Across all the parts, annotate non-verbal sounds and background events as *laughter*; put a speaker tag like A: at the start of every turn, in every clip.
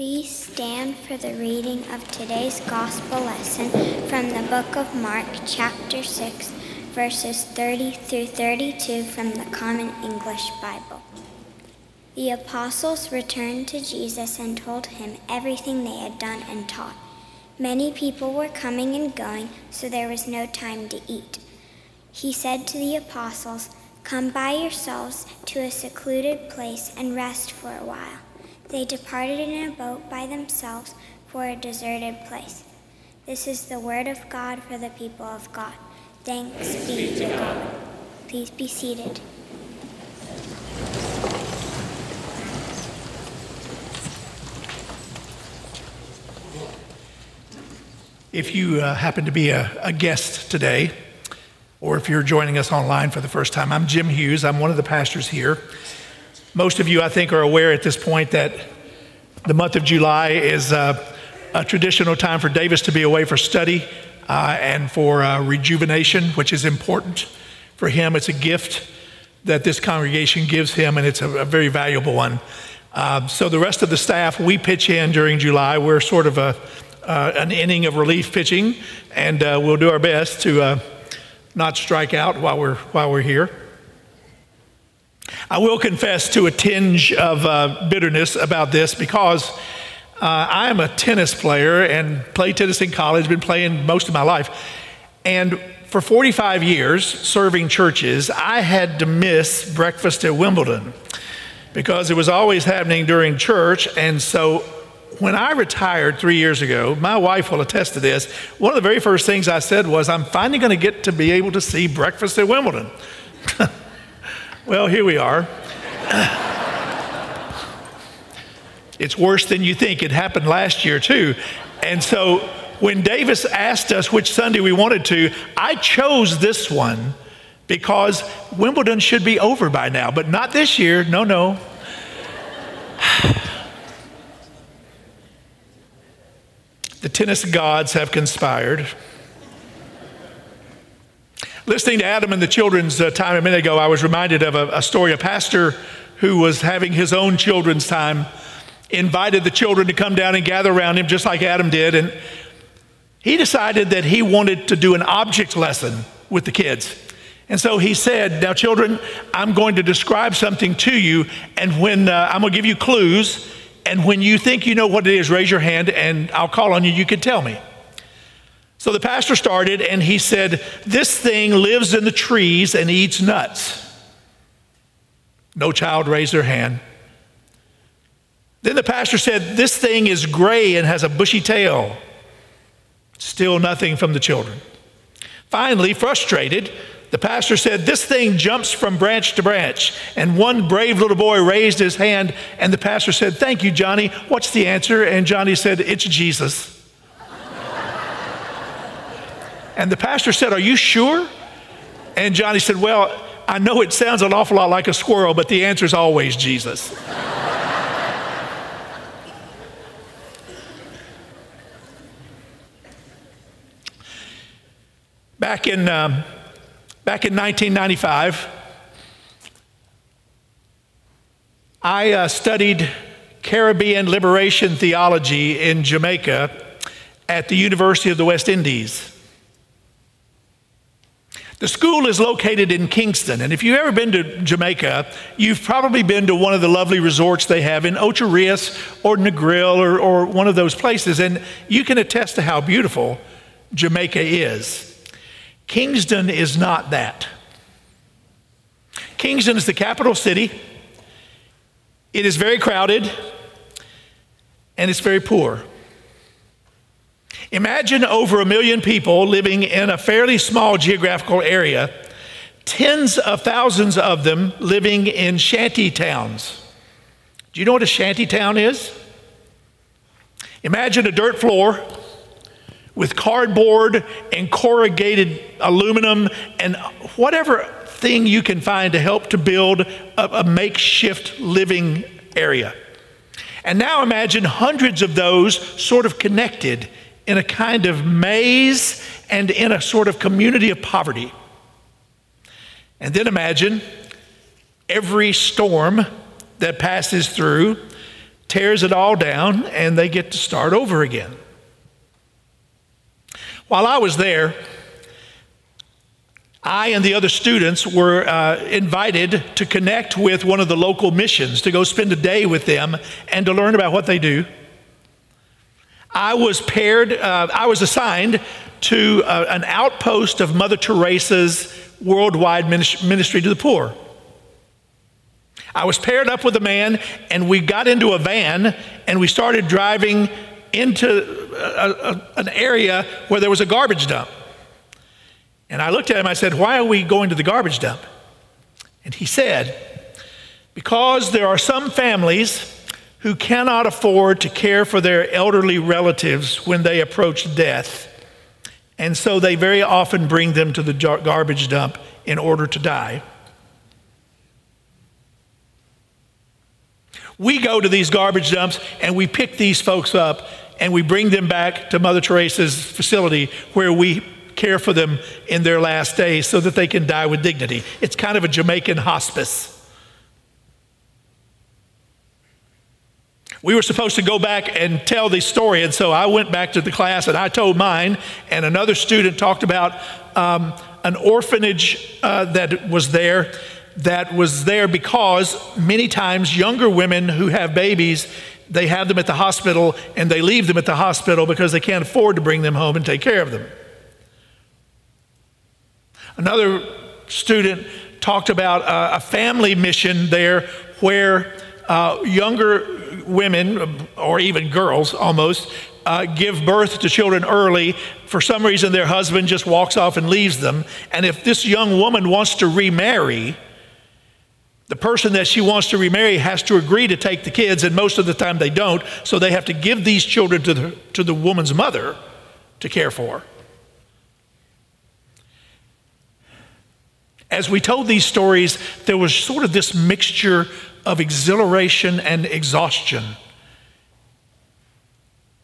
A: Please stand for the reading of today's gospel lesson from the book of Mark, chapter 6, verses 30 through 32 from the Common English Bible. The apostles returned to Jesus and told him everything they had done and taught. Many people were coming and going, so there was no time to eat. He said to the apostles, Come by yourselves to a secluded place and rest for a while. They departed in a boat by themselves for a deserted place. This is the word of God for the people of God. Thanks be to God. Please be seated.
B: If you uh, happen to be a, a guest today, or if you're joining us online for the first time, I'm Jim Hughes. I'm one of the pastors here. Most of you, I think, are aware at this point that the month of July is uh, a traditional time for Davis to be away for study uh, and for uh, rejuvenation, which is important for him. It's a gift that this congregation gives him, and it's a, a very valuable one. Uh, so, the rest of the staff, we pitch in during July. We're sort of a, uh, an inning of relief pitching, and uh, we'll do our best to not strike out while we're, while we're here. I will confess to a tinge of uh, bitterness about this because uh, I am a tennis player and played tennis in college, been playing most of my life. And for 45 years serving churches, I had to miss breakfast at Wimbledon because it was always happening during church. And so when I retired three years ago, my wife will attest to this. One of the very first things I said was, I'm finally going to get to be able to see breakfast at Wimbledon. *laughs* Well, here we are. it's worse than you think. It happened last year, too. And so when Davis asked us which Sunday we wanted to, I chose this one because Wimbledon should be over by now, but not this year. No, no. *sighs* the tennis gods have conspired. Listening to Adam and the children's uh, time a minute ago, I was reminded of a, a story. A pastor who was having his own children's time invited the children to come down and gather around him, just like Adam did. And he decided that he wanted to do an object lesson with the kids. And so he said, Now, children, I'm going to describe something to you, and when uh, I'm going to give you clues, and when you think you know what it is, raise your hand, and I'll call on you. You can tell me. So the pastor started and he said, This thing lives in the trees and eats nuts. No child raised their hand. Then the pastor said, This thing is gray and has a bushy tail. Still nothing from the children. Finally, frustrated, the pastor said, This thing jumps from branch to branch. And one brave little boy raised his hand, and the pastor said, Thank you, Johnny. What's the answer? And Johnny said, It's Jesus. And the pastor said, Are you sure? And Johnny said, Well, I know it sounds an awful lot like a squirrel, but the answer is always Jesus. back in, um, back in 1995, I uh, studied Caribbean liberation theology in Jamaica at the University of the West Indies. The school is located in Kingston, and if you've ever been to Jamaica, you've probably been to one of the lovely resorts they have in Ocho Rios or Negril or, or one of those places, and you can attest to how beautiful Jamaica is. Kingston is not that. Kingston is the capital city. It is very crowded and it's very poor. Imagine over a million people living in a fairly small geographical area, tens of thousands of them living in shanty towns. Do you know what a shanty town is? Imagine a dirt floor with cardboard and corrugated aluminum and whatever thing you can find to help to build a, a makeshift living area. And now imagine hundreds of those sort of connected in a kind of maze and in a sort of community of poverty. And then imagine every storm that passes through tears it all down, and they get to start over again. While I was there, I and the other students were uh, invited to connect with one of the local missions, to go spend a day with them and to learn about what they do. I was paired, uh, I was assigned to uh, an outpost of Mother Teresa's worldwide ministry to the poor. I was paired up with a man, and we got into a van and we started driving into a, a, an area where there was a garbage dump. And I looked at him, I said, Why are we going to the garbage dump? And he said, Because there are some families who cannot afford to care for their elderly relatives when they approach death. And so they very often bring them to the garbage dump in order to die. We go to these garbage dumps and we pick these folks up and we bring them back to Mother Teresa's facility where we care for them in their last days so that they can die with dignity. It's kind of a Jamaican hospice. We were supposed to go back and tell the story, and so I went back to the class and I told mine, and another student talked about um, an orphanage uh, that was there that was there because many times younger women who have babies, they have them at the hospital and they leave them at the hospital because they can't afford to bring them home and take care of them. Another student talked about a, a family mission there where uh, younger women, or even girls almost, uh, give birth to children early. For some reason, their husband just walks off and leaves them. And if this young woman wants to remarry, the person that she wants to remarry has to agree to take the kids, and most of the time they don't, so they have to give these children to the, to the woman's mother to care for. As we told these stories, there was sort of this mixture of exhilaration and exhaustion.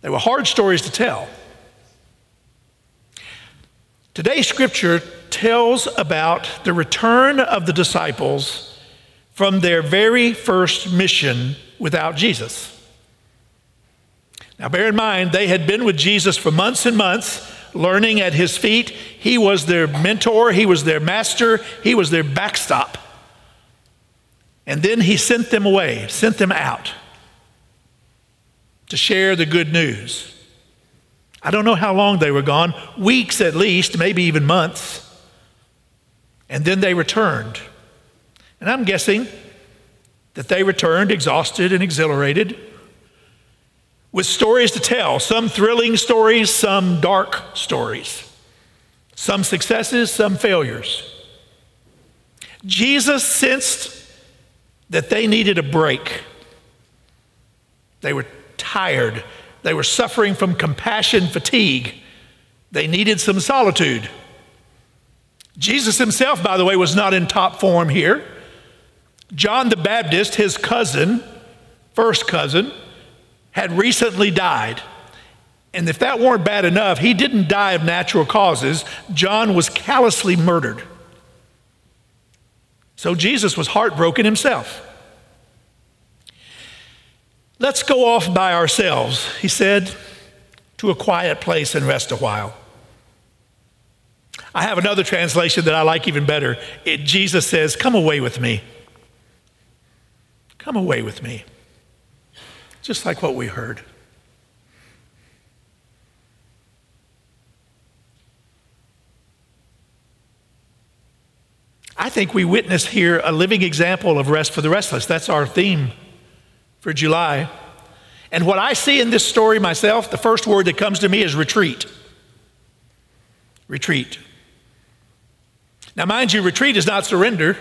B: They were hard stories to tell. Today's scripture tells about the return of the disciples from their very first mission without Jesus. Now, bear in mind, they had been with Jesus for months and months, learning at his feet. He was their mentor, he was their master, he was their backstop. And then he sent them away, sent them out to share the good news. I don't know how long they were gone, weeks at least, maybe even months. And then they returned. And I'm guessing that they returned exhausted and exhilarated with stories to tell some thrilling stories, some dark stories, some successes, some failures. Jesus sensed that they needed a break. They were tired. They were suffering from compassion fatigue. They needed some solitude. Jesus himself, by the way, was not in top form here. John the Baptist, his cousin, first cousin, had recently died. And if that weren't bad enough, he didn't die of natural causes. John was callously murdered. So Jesus was heartbroken himself. Let's go off by ourselves, he said, to a quiet place and rest a while. I have another translation that I like even better. It, Jesus says, Come away with me. Come away with me. Just like what we heard. I think we witness here a living example of rest for the restless. That's our theme for July. And what I see in this story myself, the first word that comes to me is retreat. Retreat. Now, mind you, retreat is not surrender.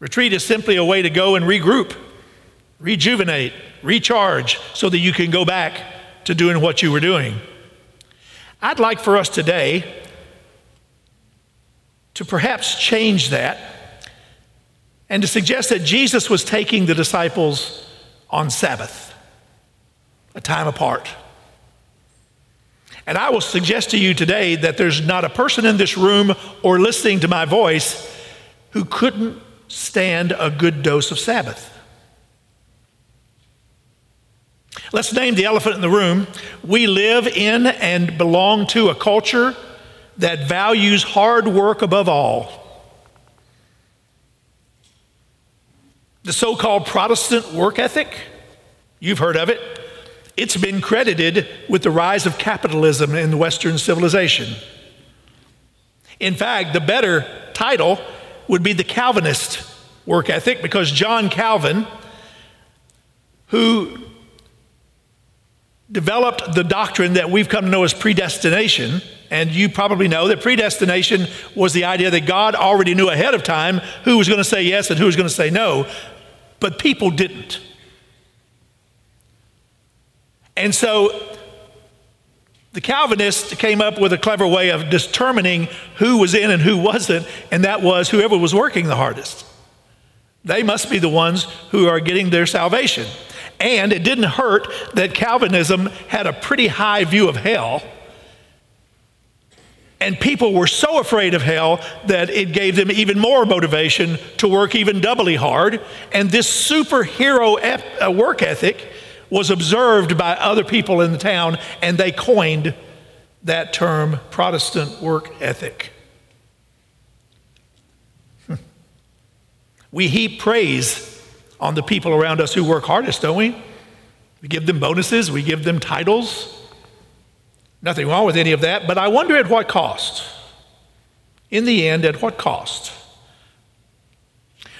B: Retreat is simply a way to go and regroup, rejuvenate, recharge, so that you can go back to doing what you were doing. I'd like for us today to perhaps change that and to suggest that Jesus was taking the disciples on Sabbath, a time apart. And I will suggest to you today that there's not a person in this room or listening to my voice who couldn't stand a good dose of Sabbath. Let's name the elephant in the room. We live in and belong to a culture that values hard work above all. The so called Protestant work ethic, you've heard of it. It's been credited with the rise of capitalism in Western civilization. In fact, the better title would be the Calvinist work ethic because John Calvin, who developed the doctrine that we've come to know as predestination, and you probably know that predestination was the idea that God already knew ahead of time who was going to say yes and who was going to say no, but people didn't. And so the Calvinists came up with a clever way of determining who was in and who wasn't, and that was whoever was working the hardest. They must be the ones who are getting their salvation. And it didn't hurt that Calvinism had a pretty high view of hell. And people were so afraid of hell that it gave them even more motivation to work even doubly hard. And this superhero ep- uh, work ethic was observed by other people in the town, and they coined that term Protestant work ethic. *laughs* We heap praise on the people around us who work hardest, don't we? We give them bonuses, we give them titles. Nothing wrong with any of that, but I wonder at what cost? In the end, at what cost?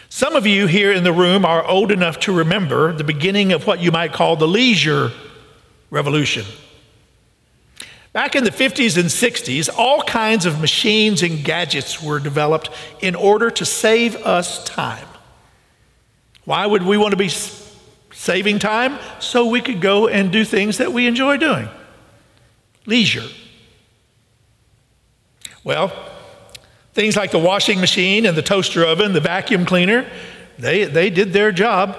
B: Some of you here in the room are old enough to remember the beginning of what you might call the leisure revolution. Back in the 50s and 60s, all kinds of machines and gadgets were developed in order to save us time. Why would we want to be saving time? So we could go and do things that we enjoy doing. Leisure. Well, Things like the washing machine and the toaster oven, the vacuum cleaner, they, they did their job.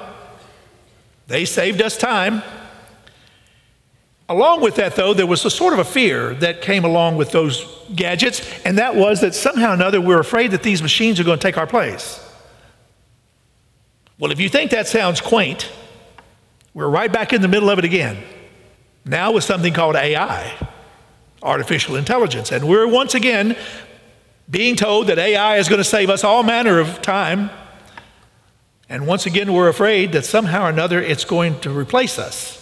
B: They saved us time. Along with that, though, there was a sort of a fear that came along with those gadgets, and that was that somehow or another we're afraid that these machines are going to take our place. Well, if you think that sounds quaint, we're right back in the middle of it again. Now with something called AI, artificial intelligence. And we're once again being told that AI is going to save us all manner of time. And once again, we're afraid that somehow or another it's going to replace us.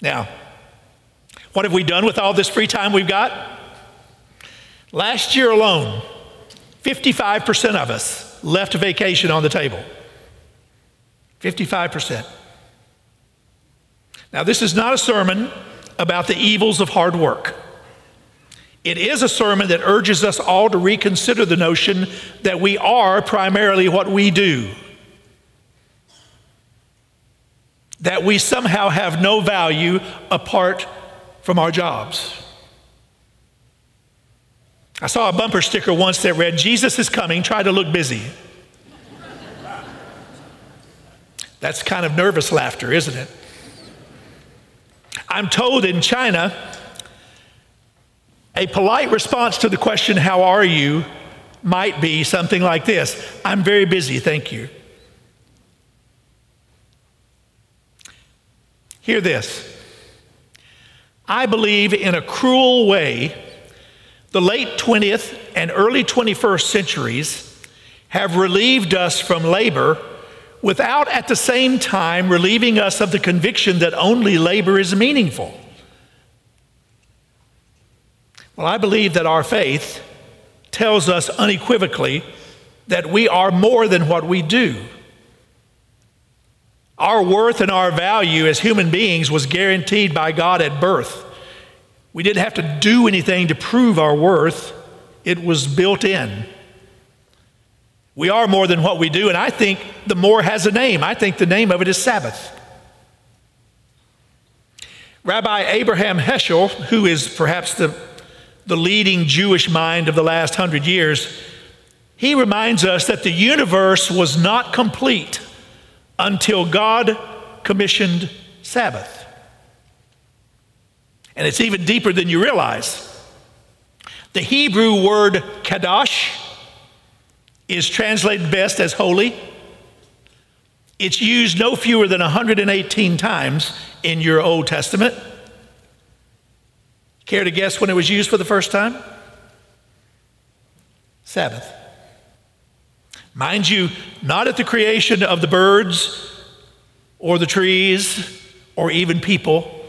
B: Now, what have we done with all this free time we've got? Last year alone, 55% of us left vacation on the table. 55%. Now, this is not a sermon about the evils of hard work. It is a sermon that urges us all to reconsider the notion that we are primarily what we do, that we somehow have no value apart from our jobs. I saw a bumper sticker once that read, Jesus is coming, try to look busy. That's kind of nervous laughter, isn't it? I'm told in China, a polite response to the question, How are you? might be something like this I'm very busy, thank you. Hear this. I believe in a cruel way, the late 20th and early 21st centuries have relieved us from labor without at the same time relieving us of the conviction that only labor is meaningful. Well, I believe that our faith tells us unequivocally that we are more than what we do. Our worth and our value as human beings was guaranteed by God at birth. We didn't have to do anything to prove our worth, it was built in. We are more than what we do, and I think the more has a name. I think the name of it is Sabbath. Rabbi Abraham Heschel, who is perhaps the the leading Jewish mind of the last hundred years, he reminds us that the universe was not complete until God commissioned Sabbath. And it's even deeper than you realize. The Hebrew word kadosh is translated best as holy. It's used no fewer than 118 times in your Old Testament. Care to guess when it was used for the first time? Sabbath. Mind you, not at the creation of the birds or the trees or even people.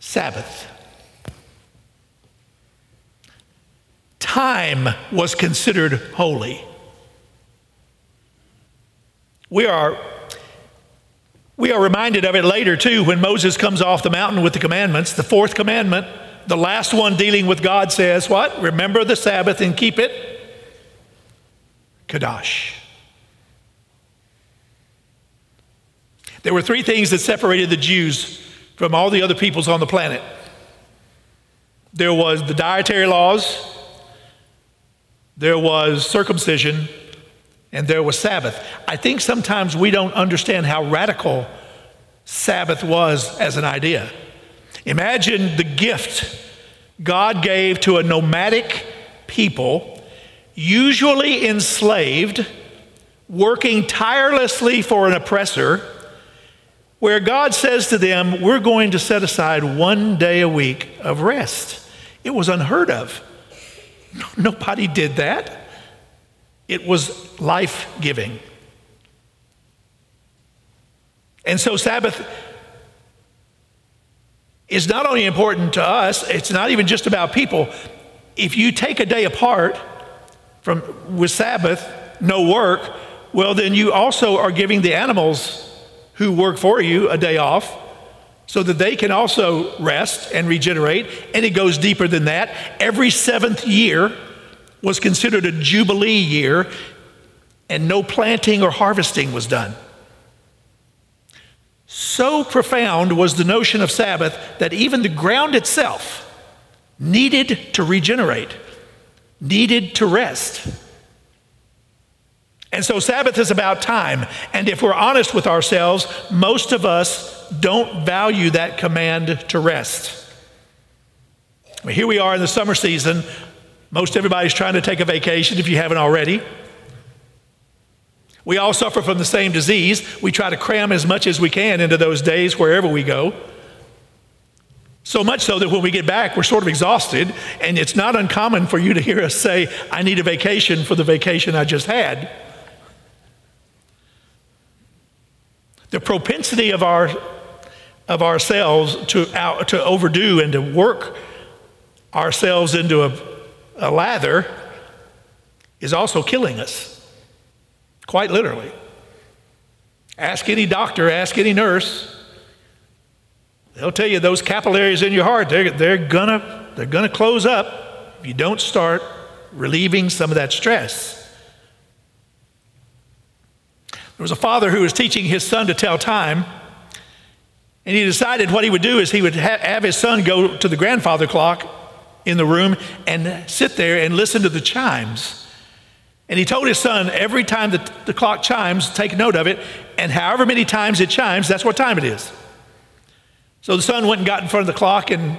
B: Sabbath. Time was considered holy. We are, we are reminded of it later, too, when Moses comes off the mountain with the commandments. The fourth commandment, the last one dealing with God, says, What? Remember the Sabbath and keep it. Kadash. There were three things that separated the Jews from all the other peoples on the planet there was the dietary laws, there was circumcision, and there was Sabbath. I think sometimes we don't understand how radical Sabbath was as an idea. Imagine the gift God gave to a nomadic people, usually enslaved, working tirelessly for an oppressor, where God says to them, We're going to set aside one day a week of rest. It was unheard of. Nobody did that. It was life giving. And so, Sabbath is not only important to us, it's not even just about people. If you take a day apart from, with Sabbath, no work, well, then you also are giving the animals who work for you a day off so that they can also rest and regenerate. And it goes deeper than that. Every seventh year, was considered a Jubilee year, and no planting or harvesting was done. So profound was the notion of Sabbath that even the ground itself needed to regenerate, needed to rest. And so Sabbath is about time. And if we're honest with ourselves, most of us don't value that command to rest. Here we are in the summer season. Most everybody's trying to take a vacation if you haven't already. We all suffer from the same disease. We try to cram as much as we can into those days wherever we go. So much so that when we get back, we're sort of exhausted, and it's not uncommon for you to hear us say, I need a vacation for the vacation I just had. The propensity of, our, of ourselves to, out, to overdo and to work ourselves into a a lather is also killing us, quite literally. Ask any doctor, ask any nurse. They'll tell you those capillaries in your heart, they're, they're gonna, they're gonna close up if you don't start relieving some of that stress. There was a father who was teaching his son to tell time, and he decided what he would do is he would ha- have his son go to the grandfather clock in the room and sit there and listen to the chimes. And he told his son, every time that the clock chimes, take note of it, and however many times it chimes, that's what time it is. So the son went and got in front of the clock, and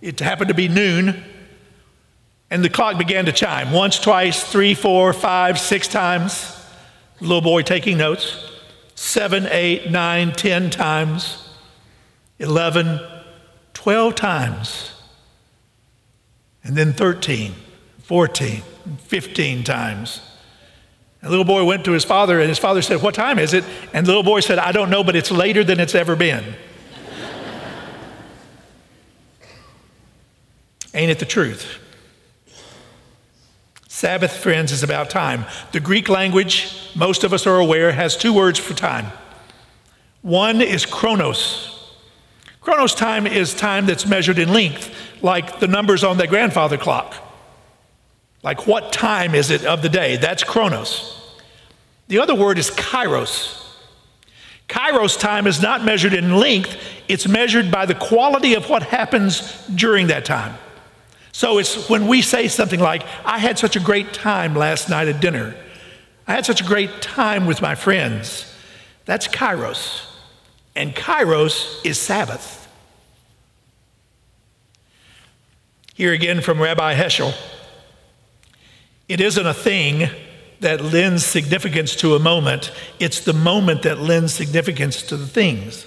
B: it happened to be noon. And the clock began to chime once, twice, three, four, five, six times. The little boy taking notes. Seven, eight, nine, ten times. Eleven, twelve times and then 13, 14, 15 times. The little boy went to his father, and his father said, What time is it? And the little boy said, I don't know, but it's later than it's ever been. *laughs* Ain't it the truth? Sabbath, friends, is about time. The Greek language, most of us are aware, has two words for time. One is chronos. Chronos time is time that's measured in length like the numbers on the grandfather clock. Like what time is it of the day? That's chronos. The other word is kairos. Kairos time is not measured in length, it's measured by the quality of what happens during that time. So it's when we say something like, I had such a great time last night at dinner. I had such a great time with my friends. That's kairos. And kairos is Sabbath. Here again from Rabbi Heschel. It isn't a thing, that lends significance to a moment, it's the moment that lends significance to the things.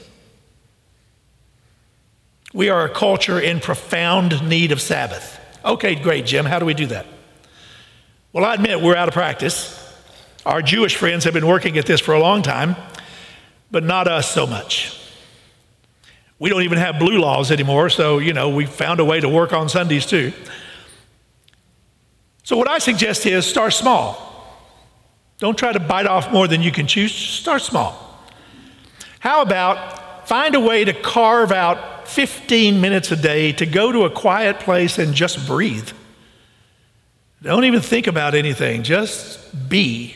B: We are a culture in profound need of Sabbath. Okay, great, Jim. How do we do that? Well, I admit we're out of practice. Our Jewish friends have been working at this for a long time, but not us so much. We don't even have blue laws anymore, so, you know, we found a way to work on Sundays too. So, what I suggest is start small. Don't try to bite off more than you can chew, start small. How about find a way to carve out 15 minutes a day to go to a quiet place and just breathe? Don't even think about anything, just be.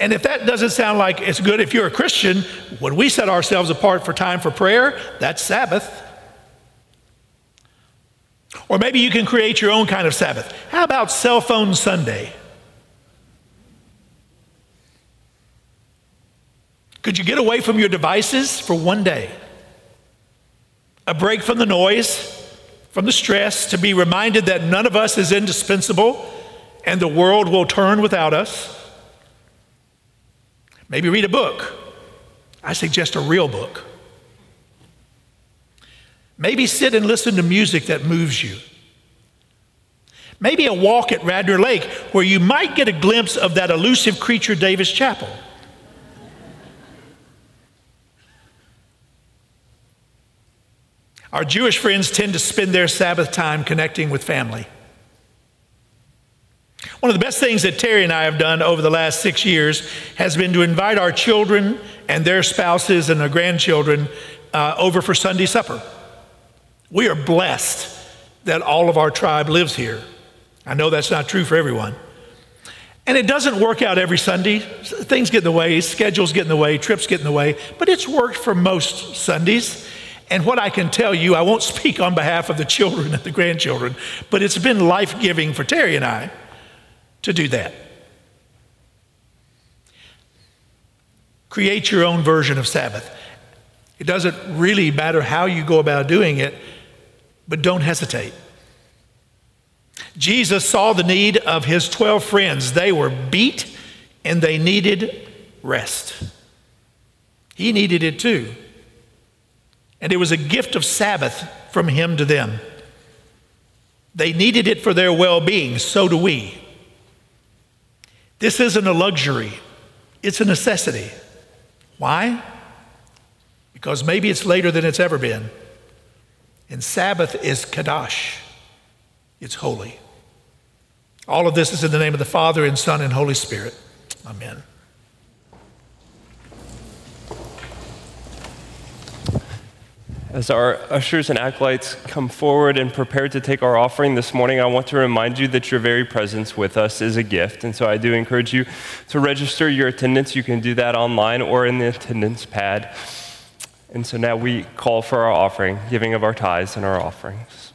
B: And if that doesn't sound like it's good if you're a Christian, when we set ourselves apart for time for prayer, that's Sabbath. Or maybe you can create your own kind of Sabbath. How about cell phone Sunday? Could you get away from your devices for one day? A break from the noise, from the stress, to be reminded that none of us is indispensable and the world will turn without us. Maybe read a book. I suggest a real book. Maybe sit and listen to music that moves you. Maybe a walk at Radnor Lake where you might get a glimpse of that elusive creature, Davis Chapel. Our Jewish friends tend to spend their Sabbath time connecting with family. One of the best things that Terry and I have done over the last six years has been to invite our children and their spouses and their grandchildren uh, over for Sunday supper. We are blessed that all of our tribe lives here. I know that's not true for everyone. And it doesn't work out every Sunday. Things get in the way, schedules get in the way, trips get in the way, but it's worked for most Sundays. And what I can tell you, I won't *laughs* speak on behalf of the children and the grandchildren, but it's been life giving for Terry and I to do that. Create your own version of Sabbath. It doesn't really matter how you go about doing it, but don't hesitate. Jesus saw the need of his 12 friends. They were beat and they needed rest. He needed it too. And it was a gift of Sabbath from him to them. They needed it for their well being, so do we. This isn't a luxury, it's a necessity. Why? Because maybe it's later than it's ever been. And Sabbath is Kadash, it's holy. All of this is in the name of the Father, and Son, and Holy Spirit. Amen.
C: As our ushers and acolytes come forward and prepare to take our offering this morning, I want to remind you that your very presence with us is a gift. And so I do encourage you to register your attendance. You can do that online or in the attendance pad. And so now we call for our offering, giving of our tithes and our offerings.